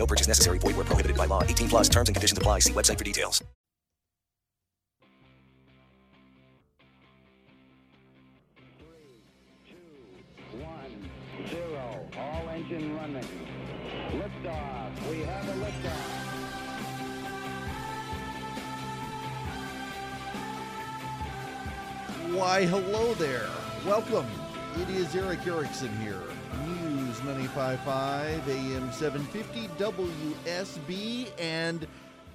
No purchase necessary. Void where prohibited by law. 18 plus terms and conditions apply. See website for details. One, zero. All engine running. Liftoff. We have a liftoff. Why, hello there. Welcome. It is Erick Erickson here. News 95.5 AM 750 WSB, and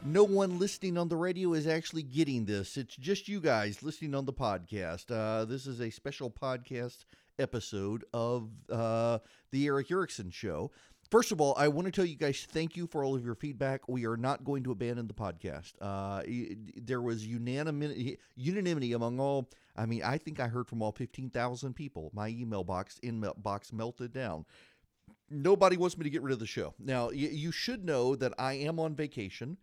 no one listening on the radio is actually getting this. It's just you guys listening on the podcast. Uh, this is a special podcast episode of uh, the Erick Erickson Show. First of all, I want to tell you guys thank you for all of your feedback. We are not going to abandon the podcast. Uh, there was unanimity, unanimity among all. I mean, I think I heard from all 15,000 people. My email box inbox melted down. Nobody wants me to get rid of the show. Now, you should know that I am on vacation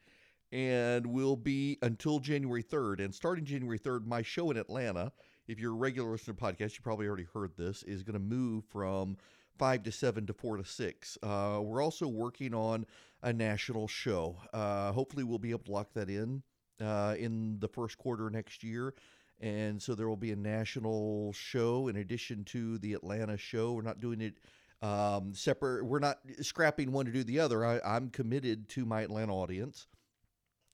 and will be until January 3rd. And starting January 3rd, my show in Atlanta, if you're a regular listener podcast, you probably already heard this, is going to move from five to seven to four to six. Uh, we're also working on a national show. Uh, hopefully, we'll be able to lock that in uh, in the first quarter next year. And so there will be a national show in addition to the Atlanta show. We're not doing it um, separate. We're not scrapping one to do the other. I, I'm committed to my Atlanta audience.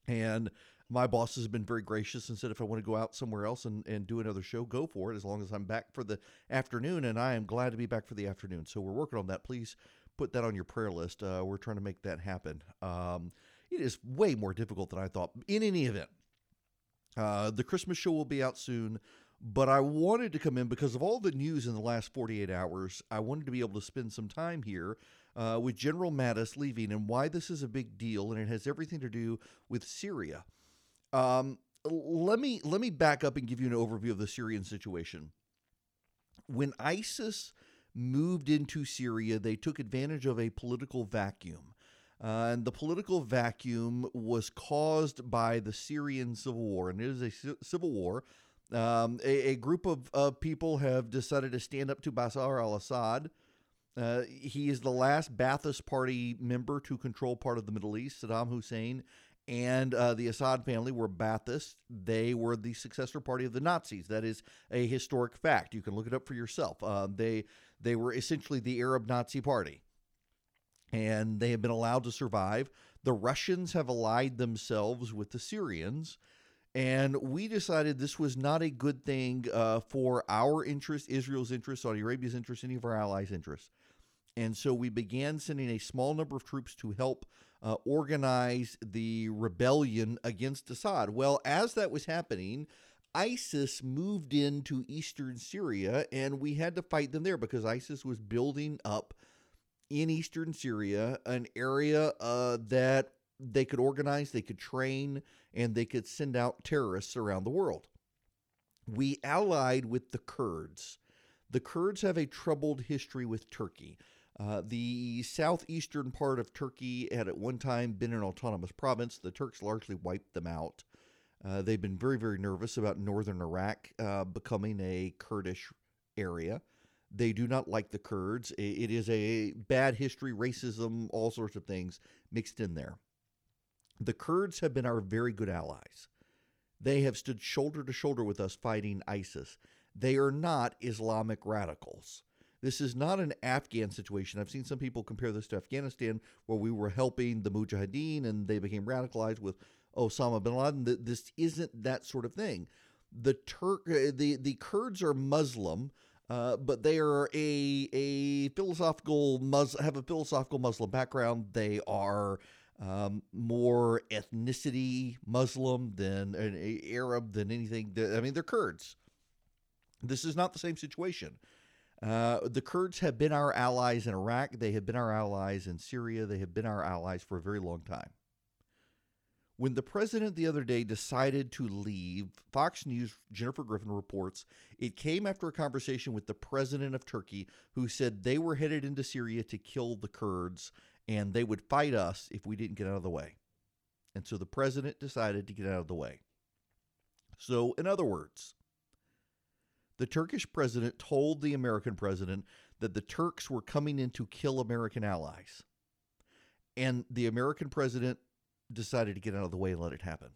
And my boss has been very gracious and said if I want to go out somewhere else and, and do another show, go for it as long as I'm back for the afternoon. And I am glad to be back for the afternoon. So we're working on that. Please put that on your prayer list. Uh, we're trying to make that happen. Um, it is way more difficult than I thought. In any event, uh, the Christmas show will be out soon. But I wanted to come in because of all the news in the last 48 hours. I wanted to be able to spend some time here uh, with General Mattis leaving and why this is a big deal. And it has everything to do with Syria. Um, let me let me back up and give you an overview of the Syrian situation. When ISIS moved into Syria, they took advantage of a political vacuum. Uh, and the political vacuum was caused by the Syrian civil war. And it is a civil war. Um, a, a group of uh, people have decided to stand up to Bashar al Assad. Uh, he is the last Ba'athist Party member to control part of the Middle East. Saddam Hussein and uh, the Assad family were Baathists. They were the successor party of the Nazis. That is a historic fact. You can look it up for yourself. Uh, they they were essentially the Arab Nazi Party, and they have been allowed to survive. The Russians have allied themselves with the Syrians, and we decided this was not a good thing uh, for our interest, Israel's interest, Saudi Arabia's interest, any of our allies' interests. And so we began sending a small number of troops to help uh, organize the rebellion against Assad. Well, as that was happening, ISIS moved into eastern Syria, and we had to fight them there because ISIS was building up in eastern Syria an area uh, that they could organize, they could train, and they could send out terrorists around the world. We allied with the Kurds. The Kurds have a troubled history with Turkey. Uh, the southeastern part of Turkey had at one time been an autonomous province. The Turks largely wiped them out. Uh, they've been very, very nervous about northern Iraq uh, becoming a Kurdish area. They do not like the Kurds. It is a bad history, racism, all sorts of things mixed in there. The Kurds have been our very good allies. They have stood shoulder to shoulder with us fighting ISIS. They are not Islamic radicals. This is not an Afghan situation. I've seen some people compare this to Afghanistan, where we were helping the Mujahideen and they became radicalized with Osama bin Laden. This isn't that sort of thing. The Turk, uh, the the Kurds are Muslim, uh, but they are a a philosophical Mus have a philosophical Muslim background. They are um, more ethnicity Muslim than an Arab than anything. I mean, they're Kurds. This is not the same situation. Uh, the Kurds have been our allies in Iraq. They have been our allies in Syria. They have been our allies for a very long time. When the president the other day decided to leave, Fox News, Jennifer Griffin reports, it came after a conversation with the president of Turkey who said they were headed into Syria to kill the Kurds and they would fight us if we didn't get out of the way. And so the president decided to get out of the way. So, in other words, the Turkish president told the American president that the Turks were coming in to kill American allies. And the American president decided to get out of the way and let it happen.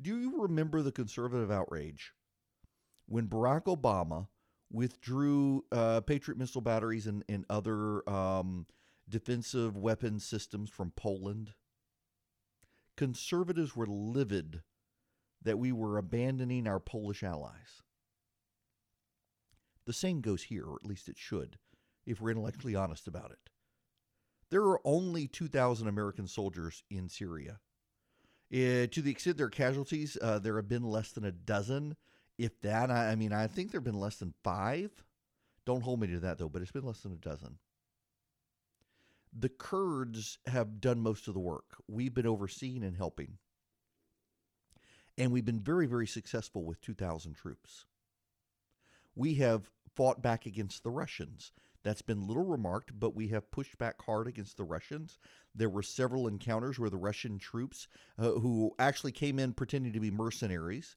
Do you remember the conservative outrage when Barack Obama withdrew uh, Patriot missile batteries and, and other um, defensive weapon systems from Poland? Conservatives were livid that we were abandoning our Polish allies. The same goes here, or at least it should, if we're intellectually honest about it. There are only 2,000 American soldiers in Syria. Uh, to the extent there are casualties, uh, there have been less than a dozen, if that. I, I mean, I think there have been less than five. Don't hold me to that, though, but it's been less than a dozen. The Kurds have done most of the work. We've been overseeing and helping. And we've been very, very successful with 2,000 troops. We have fought back against the Russians. That's been little remarked, but we have pushed back hard against the Russians. There were several encounters where the Russian troops, uh, who actually came in pretending to be mercenaries,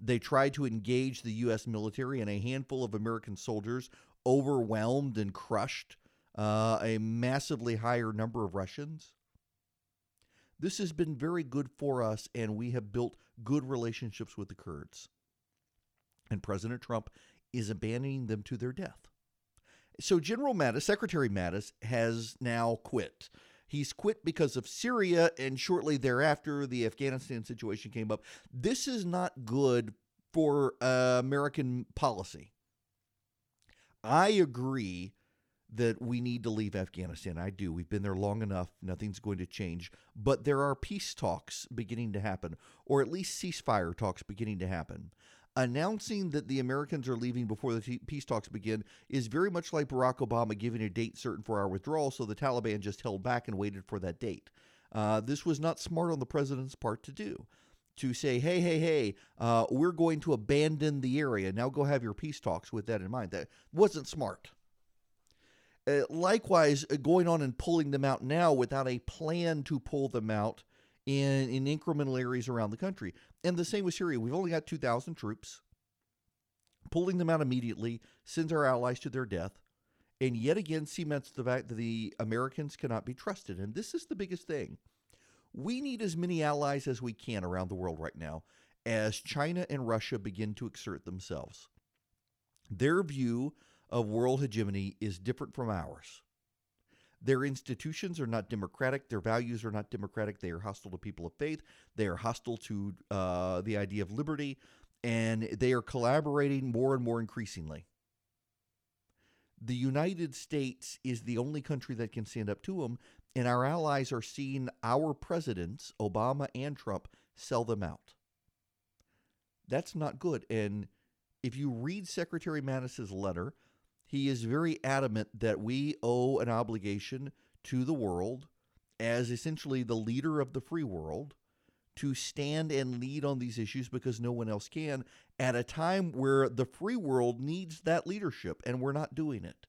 they tried to engage the U.S. military, and a handful of American soldiers overwhelmed and crushed uh, a massively higher number of Russians. This has been very good for us, and we have built good relationships with the Kurds. And President Trump is abandoning them to their death. So General Mattis, Secretary Mattis, has now quit. He's quit because of Syria, and shortly thereafter, the Afghanistan situation came up. This is not good for uh, American policy. I agree that we need to leave Afghanistan. I do. We've been there long enough. Nothing's going to change. But there are peace talks beginning to happen, or at least ceasefire talks beginning to happen. Announcing that the Americans are leaving before the peace talks begin is very much like Barack Obama giving a date certain for our withdrawal, so the Taliban just held back and waited for that date. Uh, this was not smart on the president's part to do. To say, hey, hey, hey, uh, we're going to abandon the area. Now go have your peace talks with that in mind. That wasn't smart. Uh, likewise, uh, going on and pulling them out now without a plan to pull them out in, in incremental areas around the country. And the same with Syria. We've only got 2,000 troops. Pulling them out immediately sends our allies to their death. And yet again cements the fact that the Americans cannot be trusted. And this is the biggest thing. We need as many allies as we can around the world right now as China and Russia begin to exert themselves. Their view of world hegemony is different from ours. Their institutions are not democratic. Their values are not democratic. They are hostile to people of faith. They are hostile to uh, the idea of liberty. And they are collaborating more and more increasingly. The United States is the only country that can stand up to them. And our allies are seeing our presidents, Obama and Trump, sell them out. That's not good. And if you read Secretary Mattis's letter, he is very adamant that we owe an obligation to the world as essentially the leader of the free world to stand and lead on these issues because no one else can at a time where the free world needs that leadership and we're not doing it.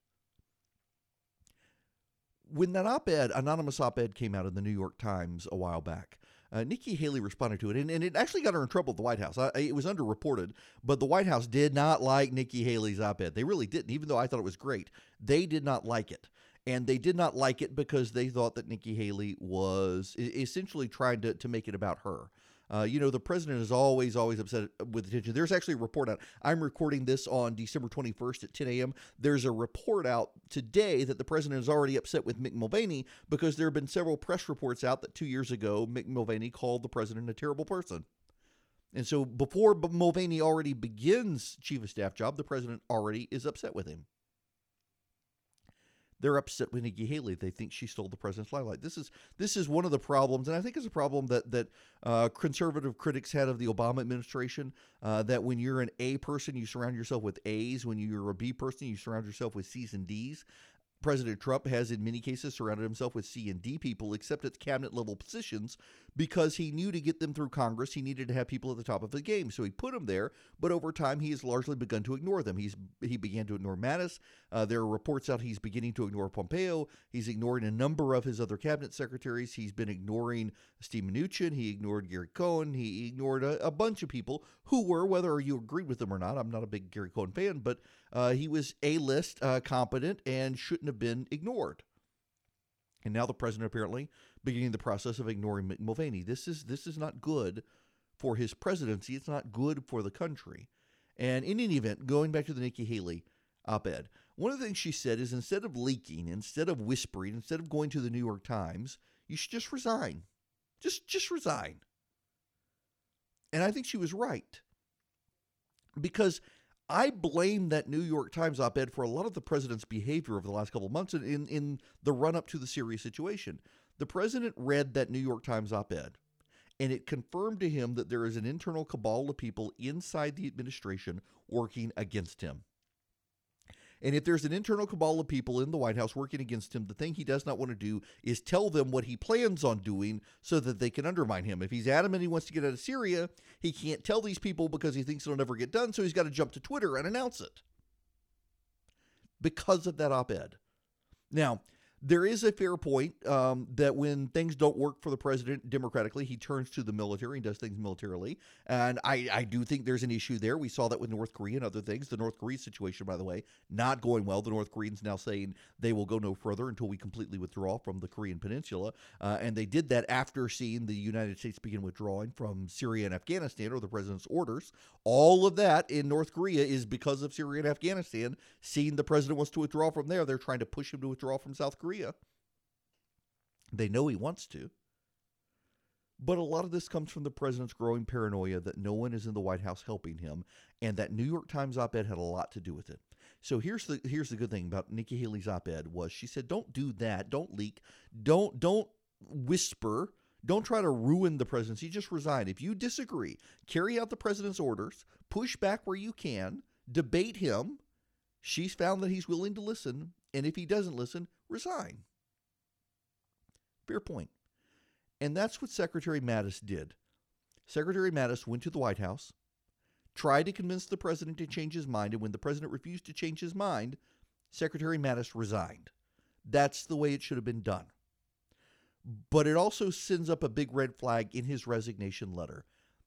When that op ed, anonymous op ed, came out in the New York Times a while back, uh, Nikki Haley responded to it, and, and it actually got her in trouble at the White House. I, it was underreported, but the White House did not like Nikki Haley's op ed. They really didn't, even though I thought it was great. They did not like it. And they did not like it because they thought that Nikki Haley was essentially trying to, to make it about her. Uh, you know, the president is always, always upset with attention. There's actually a report out. I'm recording this on December 21st at 10 a.m. There's a report out today that the president is already upset with Mick Mulvaney because there have been several press reports out that two years ago, Mick Mulvaney called the president a terrible person. And so before Mulvaney already begins chief of staff job, the president already is upset with him. They're upset with Nikki Haley. They think she stole the president's limelight. This is this is one of the problems, and I think it's a problem that that uh, conservative critics had of the Obama administration. Uh, that when you're an A person, you surround yourself with A's. When you're a B person, you surround yourself with C's and D's. President Trump has, in many cases, surrounded himself with C and D people, except at cabinet level positions, because he knew to get them through Congress, he needed to have people at the top of the game. So he put them there, but over time, he has largely begun to ignore them. He's he began to ignore Mattis. Uh, there are reports out he's beginning to ignore Pompeo. He's ignoring a number of his other cabinet secretaries. He's been ignoring Steve Mnuchin. He ignored Gary Cohn. He ignored a, a bunch of people who were, whether you agreed with them or not. I'm not a big Gary Cohn fan, but uh, he was a list uh, competent and shouldn't have been ignored. And now the president apparently beginning the process of ignoring Mick Mulvaney. This is this is not good for his presidency. It's not good for the country. And in any event, going back to the Nikki Haley op-ed, one of the things she said is instead of leaking, instead of whispering, instead of going to the New York Times, you should just resign. Just just resign. And I think she was right. Because I blame that New York Times op ed for a lot of the president's behavior over the last couple of months in, in the run up to the Syria situation. The president read that New York Times op ed, and it confirmed to him that there is an internal cabal of people inside the administration working against him. And if there's an internal cabal of people in the White House working against him, the thing he does not want to do is tell them what he plans on doing so that they can undermine him. If he's adamant he wants to get out of Syria, he can't tell these people because he thinks it'll never get done, so he's got to jump to Twitter and announce it. Because of that op ed. Now, there is a fair point um, that when things don't work for the president democratically, he turns to the military and does things militarily. And I, I do think there's an issue there. We saw that with North Korea and other things. The North Korea situation, by the way, not going well. The North Koreans now saying they will go no further until we completely withdraw from the Korean Peninsula. Uh, and they did that after seeing the United States begin withdrawing from Syria and Afghanistan or the president's orders. All of that in North Korea is because of Syria and Afghanistan. Seeing the president wants to withdraw from there, they're trying to push him to withdraw from South Korea. They know he wants to. But a lot of this comes from the president's growing paranoia that no one is in the White House helping him, and that New York Times op-ed had a lot to do with it. So here's the here's the good thing about Nikki Haley's op-ed was she said, "Don't do that. Don't leak. Don't don't whisper. Don't try to ruin the presidency. Just resign. If you disagree, carry out the president's orders. Push back where you can. Debate him. She's found that he's willing to listen, and if he doesn't listen, resign." Fair point. And that's what Secretary Mattis did. Secretary Mattis went to the White House, tried to convince the president to change his mind, and when the president refused to change his mind, Secretary Mattis resigned. That's the way it should have been done. But it also sends up a big red flag in his resignation letter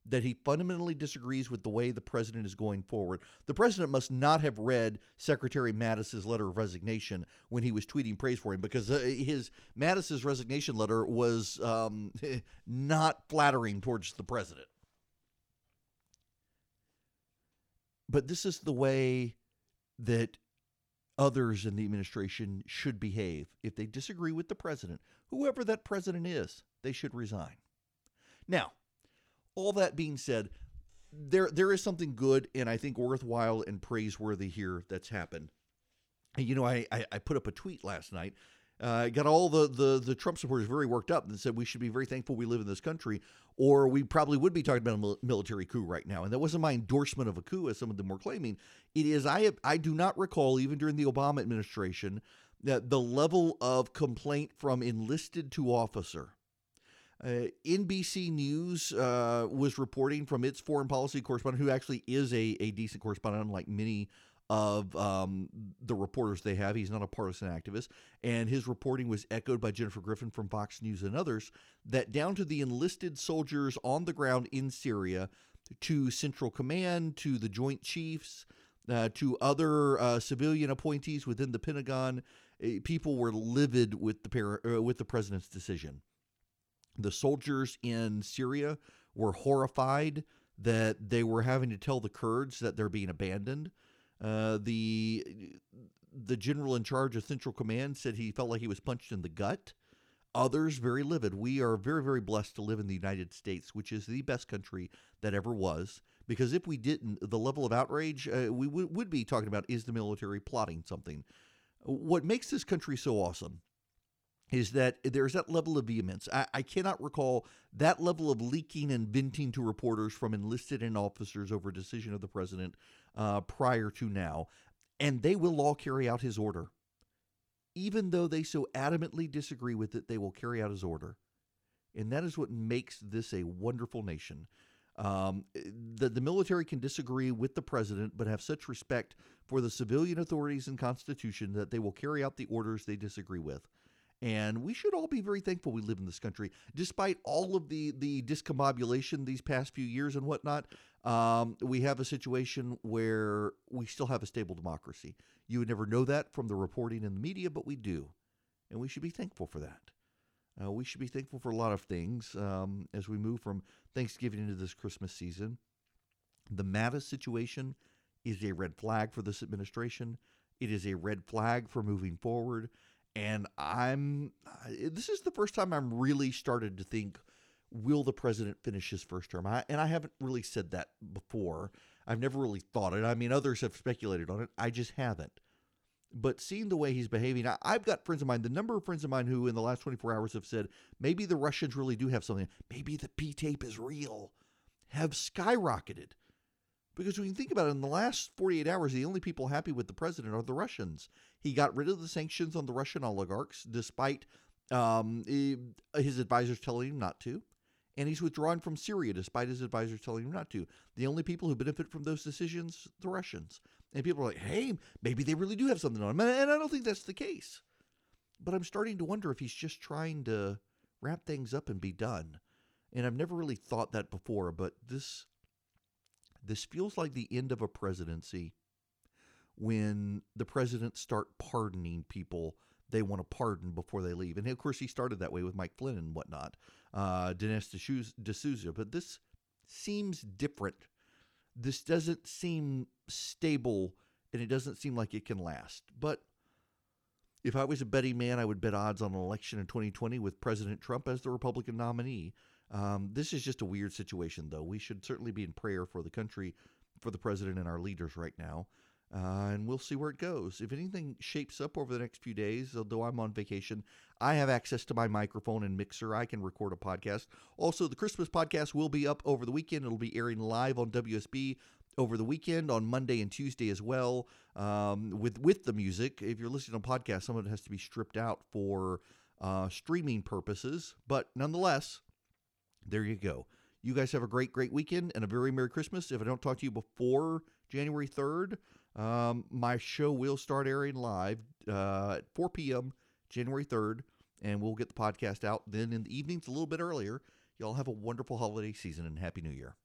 that he fundamentally disagrees with the way the president is going forward. The president must not have read Secretary Mattis's letter of resignation when he was tweeting praise for him because uh, his Mattis's resignation letter was um, not flattering towards the president. But this is the way that others in the administration should behave. If they disagree with the president, whoever that president is, they should resign. Now, all that being said, there there is something good and I think worthwhile and praiseworthy here that's happened. And, you know, I, I, I put up a tweet last night. Uh, got all the, the the Trump supporters very worked up and said we should be very thankful we live in this country, or we probably would be talking about a military coup right now. And that wasn't my endorsement of a coup, as some of them were claiming. It is I have, I do not recall even during the Obama administration that the level of complaint from enlisted to officer uh, NBC News uh, was reporting from its foreign policy correspondent, who actually is a, a decent correspondent, unlike many of um, the reporters they have. He's not a partisan activist. And his reporting was echoed by Jennifer Griffin from Fox News and others that down to the enlisted soldiers on the ground in Syria, to Central Command, to the Joint Chiefs, uh, to other uh, civilian appointees within the Pentagon, uh, people were livid with the, uh, with the president's decision The soldiers in Syria were horrified that they were having to tell the Kurds that they're being abandoned. Uh, the the general in charge of Central Command said he felt like he was punched in the gut. Others very livid. We are very, very blessed to live in the United States, which is the best country that ever was. Because if we didn't, the level of outrage uh, we w- would be talking about is the military plotting something. What makes this country so awesome is that there's that level of vehemence. I, I, cannot recall that level of leaking and venting to reporters from enlisted and officers over a decision of the president uh, prior to now. And they will all carry out his order. Even though they so adamantly disagree with it, they will carry out his order. And that is what makes this a wonderful nation. Um, the, the military can disagree with the president, but have such respect for the civilian authorities and Constitution that they will carry out the orders they disagree with. And we should all be very thankful we live in this country, despite all of the the discombobulation these past few years and whatnot. Um, we have a situation where we still have a stable democracy. You would never know that from the reporting in the media, but we do, and we should be thankful for that. Uh, we should be thankful for a lot of things um, as we move from Thanksgiving into this Christmas season. The Mattis situation is a red flag for this administration. It is a red flag for moving forward. And I'm, this is the first time I'm really started to think, will the president finish his first term? I, and I haven't really said that before. I've never really thought it. I mean, others have speculated on it. I just haven't. But seeing the way he's behaving, I, I've got friends of mine, the number of friends of mine who in the last 24 hours have said, maybe the Russians really do have something. Maybe the P tape is real, have skyrocketed. Because when you think about it, in the last 48 hours, the only people happy with the president are the Russians. He got rid of the sanctions on the Russian oligarchs, despite um, his advisors telling him not to. And he's withdrawn from Syria, despite his advisors telling him not to. The only people who benefit from those decisions, the Russians. And people are like, hey, maybe they really do have something on him. And I don't think that's the case. But I'm starting to wonder if he's just trying to wrap things up and be done. And I've never really thought that before, but this this feels like the end of a presidency when the presidents start pardoning people they want to pardon before they leave. And of course, he started that way with Mike Flynn and whatnot, uh, Dinesh D'Souza. But this seems different. This doesn't seem stable, and it doesn't seem like it can last. But if I was a betting man, I would bet odds on an election in 2020 with President Trump as the Republican nominee. Um, this is just a weird situation, though. We should certainly be in prayer for the country, for the president, and our leaders right now. Uh, and we'll see where it goes. If anything shapes up over the next few days, although I'm on vacation, I have access to my microphone and mixer. I can record a podcast. Also, the Christmas podcast will be up over the weekend. It'll be airing live on WSB over the weekend on Monday and Tuesday as well. Um, with with the music, if you're listening to podcast, some of it has to be stripped out for uh, streaming purposes. But nonetheless, there you go. You guys have a great, great weekend and a very Merry Christmas. If I don't talk to you before January 3rd, um, my show will start airing live uh, at 4 p.m. January 3rd, and we'll get the podcast out then in the evenings a little bit earlier. Y'all have a wonderful holiday season and Happy New Year.